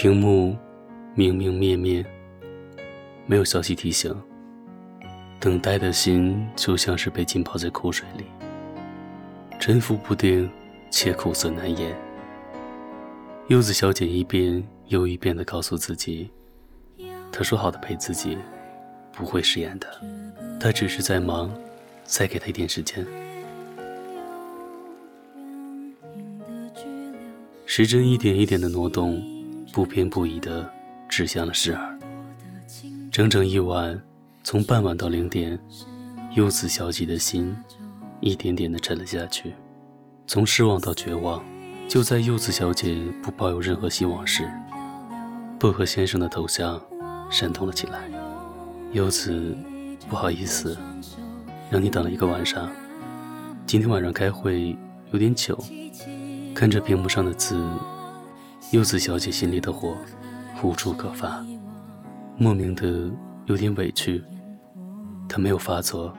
屏幕明明灭灭，没有消息提醒。等待的心就像是被浸泡在苦水里，沉浮不定且苦涩难言。柚子小姐一遍又一遍地告诉自己，她说好的陪自己，不会食言的，她只是在忙，再给她一点时间。时针一点一点的挪动，不偏不倚地指向了时儿。整整一晚。从傍晚到零点，柚子小姐的心一点点的沉了下去。从失望到绝望，就在柚子小姐不抱有任何希望时，薄荷先生的头像闪动了起来。柚子，不好意思，让你等了一个晚上。今天晚上开会有点久。看着屏幕上的字，柚子小姐心里的火无处可发，莫名的。有点委屈，她没有发作。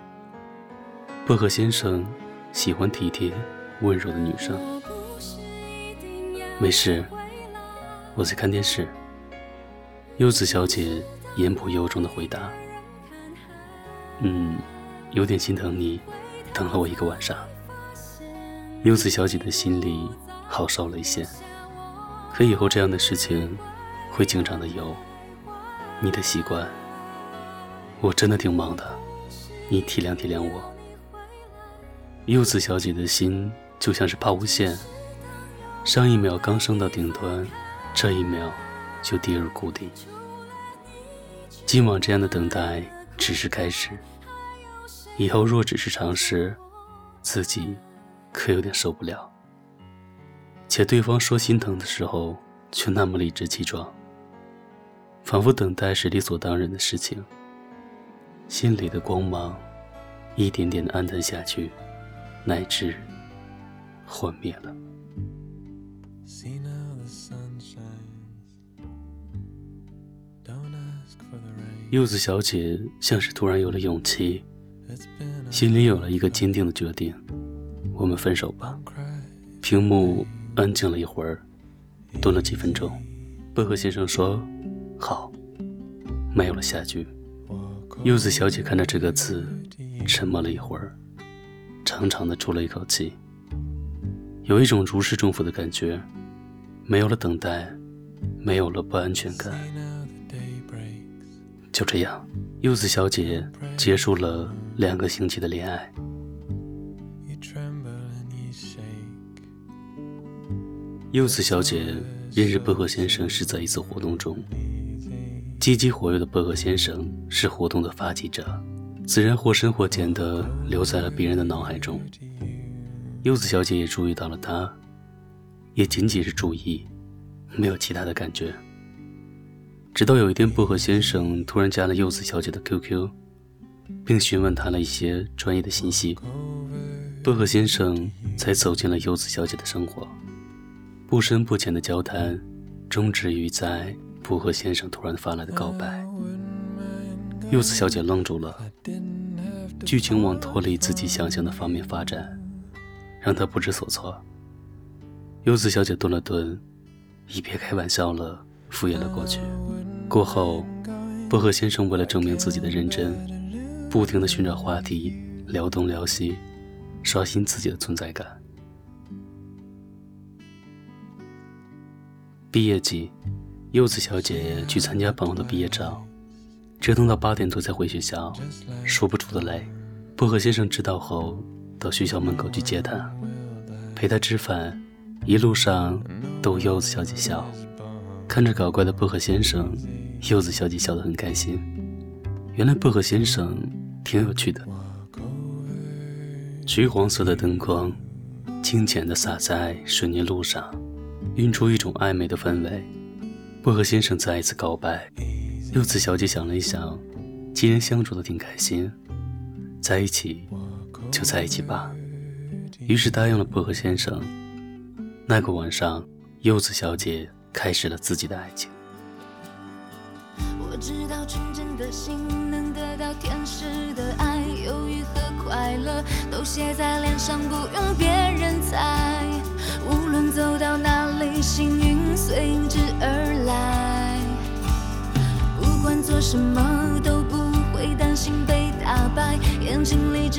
薄荷先生喜欢体贴、温柔的女生。没事，我在看电视。柚子小姐言不由衷的回答：“嗯，有点心疼你，等了我一个晚上。”柚子小姐的心里好受了一些。以后这样的事情会经常的有，你的习惯。我真的挺忙的，你体谅体谅我。柚子小姐的心就像是抛物线，上一秒刚升到顶端，这一秒就跌入谷底。今晚这样的等待只是开始，以后若只是尝试，自己可有点受不了。且对方说心疼的时候，却那么理直气壮，仿佛等待是理所当然的事情。心里的光芒，一点点的暗淡下去，乃至幻灭了。柚子小姐像是突然有了勇气，心里有了一个坚定的决定：我们分手吧。屏幕安静了一会儿，顿了几分钟，薄荷先生说：“好。”没有了下句。柚子小姐看着这个字，沉默了一会儿，长长的出了一口气，有一种如释重负的感觉，没有了等待，没有了不安全感。就这样，柚子小姐结束了两个星期的恋爱。柚子小姐认识薄荷先生是在一次活动中。积极活跃的薄荷先生是活动的发起者，自然或深或浅的留在了别人的脑海中。柚子小姐也注意到了他，也仅仅是注意，没有其他的感觉。直到有一天，薄荷先生突然加了柚子小姐的 QQ，并询问她了一些专业的信息，薄荷先生才走进了柚子小姐的生活。不深不浅的交谈，终止于在。薄荷先生突然发来的告白，柚子小姐愣住了。剧情往脱离自己想象的方面发展，让她不知所措。柚子小姐顿了顿，一别开玩笑了，敷衍了过去。过后，薄荷先生为了证明自己的认真，不停地寻找话题，聊东聊西，刷新自己的存在感。毕业季。柚子小姐去参加朋友的毕业照，折腾到八点多才回学校，说不出的累。薄荷先生知道后，到学校门口去接她，陪她吃饭，一路上逗柚子小姐笑。看着搞怪的薄荷先生，柚子小姐笑得很开心。原来薄荷先生挺有趣的。橘黄色的灯光，轻浅地洒在水泥路上，晕出一种暧昧的氛围。薄荷先生再一次告白，柚子小姐想了一想，既然相处的挺开心，在一起就在一起吧，于是答应了薄荷先生。那个晚上，柚子小姐开始了自己的爱情。我知道纯真的心能得到天使的爱，忧郁和快乐都写在脸上，不用别人猜。无论走什么都不会担心被打败，眼睛里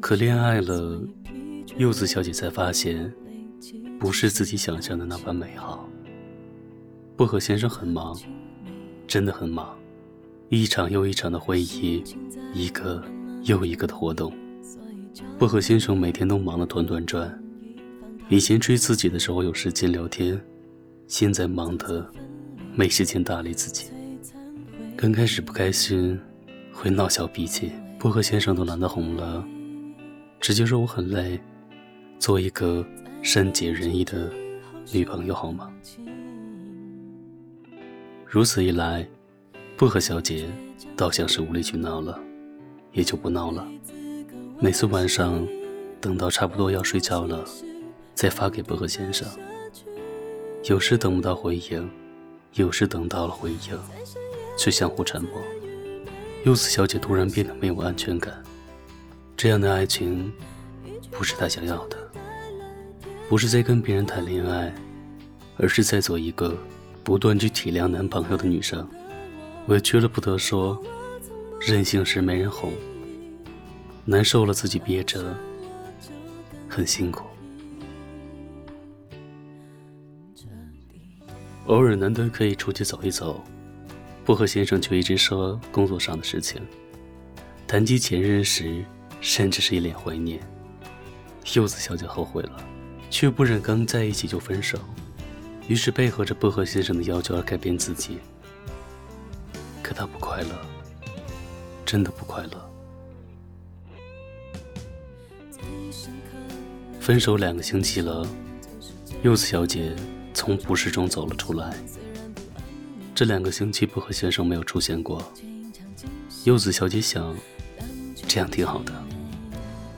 可恋爱了，柚子小姐才发现，不是自己想象的那般美好。薄荷先生很忙，真的很忙，一场又一场的会议，一个又一个的活动，薄荷先生每天都忙得团团转。以前追自己的时候有时间聊天，现在忙得没时间搭理自己。刚开始不开心，会闹小脾气，薄荷先生都懒得哄了。直接说我很累，做一个善解人意的女朋友好吗？如此一来，薄荷小姐倒像是无理取闹了，也就不闹了。每次晚上等到差不多要睡觉了，再发给薄荷先生。有时等不到回应，有时等到了回应，却相互沉默。柚子小姐突然变得没有安全感。这样的爱情，不是她想要的。不是在跟别人谈恋爱，而是在做一个不断去体谅男朋友的女生。委屈了不得说，任性时没人哄，难受了自己憋着，很辛苦。偶尔难得可以出去走一走，薄荷先生却一直说工作上的事情。谈及前任时。甚至是一脸怀念。柚子小姐后悔了，却不忍刚在一起就分手，于是配合着薄荷先生的要求而改变自己。可她不快乐，真的不快乐。分手两个星期了，柚子小姐从不适中走了出来。这两个星期薄荷先生没有出现过，柚子小姐想，这样挺好的。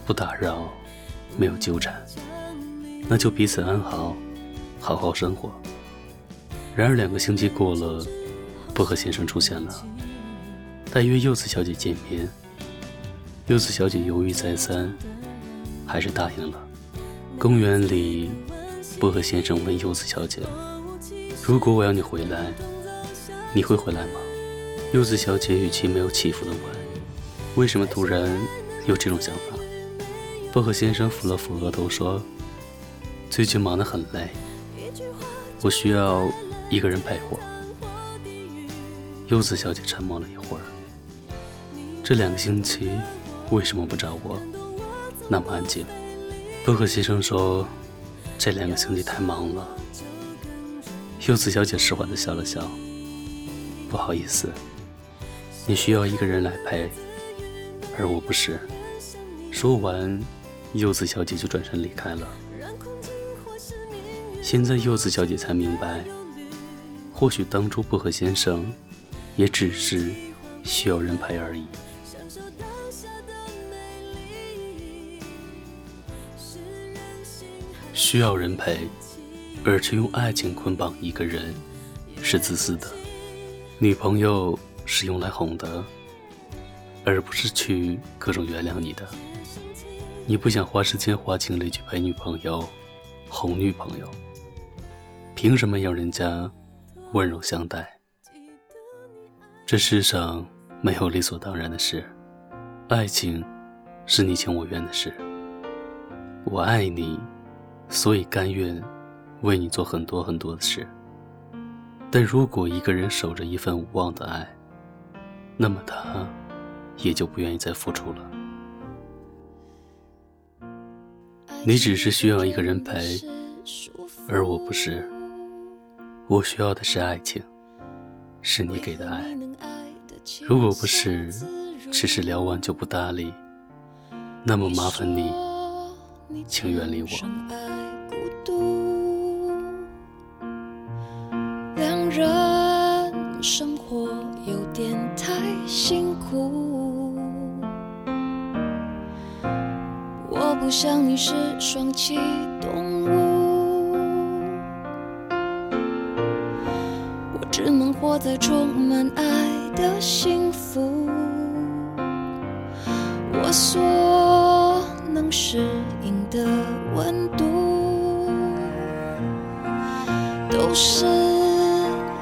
不打扰，没有纠缠，那就彼此安好，好好生活。然而两个星期过了，薄荷先生出现了，他约柚子小姐见面。柚子小姐犹豫再三，还是答应了。公园里，薄荷先生问柚子小姐：“如果我要你回来，你会回来吗？”柚子小姐语气没有起伏的问：“为什么突然有这种想法？”薄荷先生抚了抚额头说：“最近忙得很累，我需要一个人陪我。”柚子小姐沉默了一会儿。这两个星期为什么不找我？那么安静。薄荷先生说：“这两个星期太忙了。”柚子小姐释怀的笑了笑：“不好意思，你需要一个人来陪，而我不是。”说完。柚子小姐就转身离开了。现在柚子小姐才明白，或许当初薄荷先生也只是需要人陪而已。需要人陪，而去用爱情捆绑一个人，是自私的。女朋友是用来哄的，而不是去各种原谅你的。你不想花时间花精力去陪女朋友、哄女朋友，凭什么要人家温柔相待。这世上没有理所当然的事，爱情是你情我愿的事。我爱你，所以甘愿为你做很多很多的事。但如果一个人守着一份无望的爱，那么他也就不愿意再付出了。你只是需要一个人陪，而我不是。我需要的是爱情，是你给的爱。如果不是，只是聊完就不搭理，那么麻烦你，请远离我。像你是双栖动物，我只能活在充满爱的幸福，我所能适应的温度都是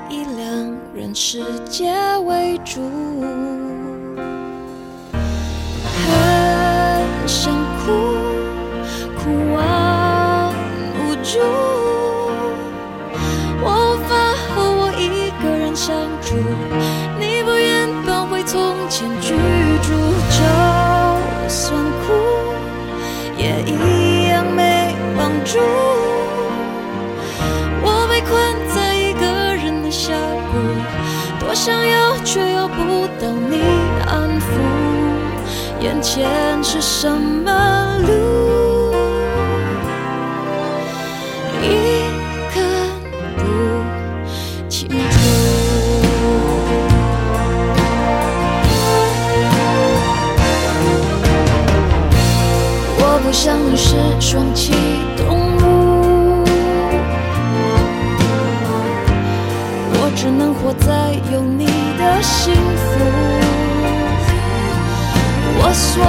以两人。世界为主，住，我无法和我一个人相处。你不愿搬回从前居住，就算哭也一样没帮助。我被困在一个人的峡谷。多想要，却要不到你安抚。眼前是什么像你是双栖动物，我只能活在。有你的幸福，我所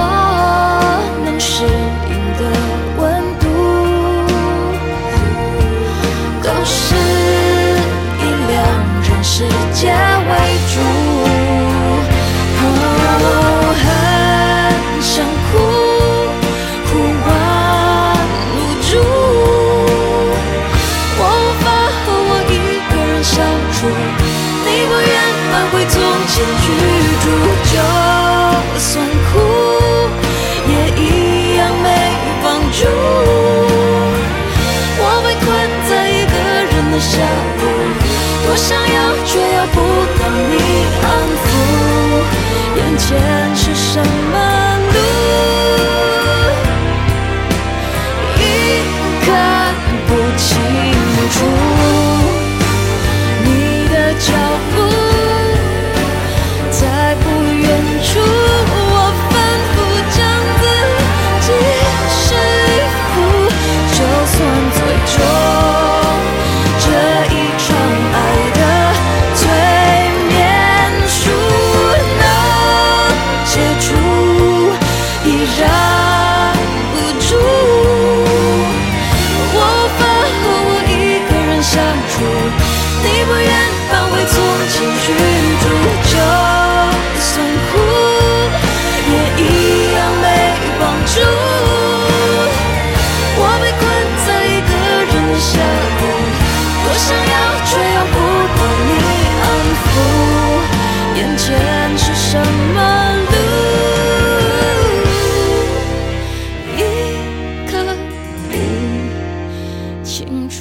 住就算哭也一样没帮助。我被困在一个人的下午，多想要却要不到你安抚。眼前是什么？你不愿放回从前居住，就算哭，也一样被帮助。我被困在一个人的下午，多想要却又不到你安抚。眼前是什么路，一个不清楚。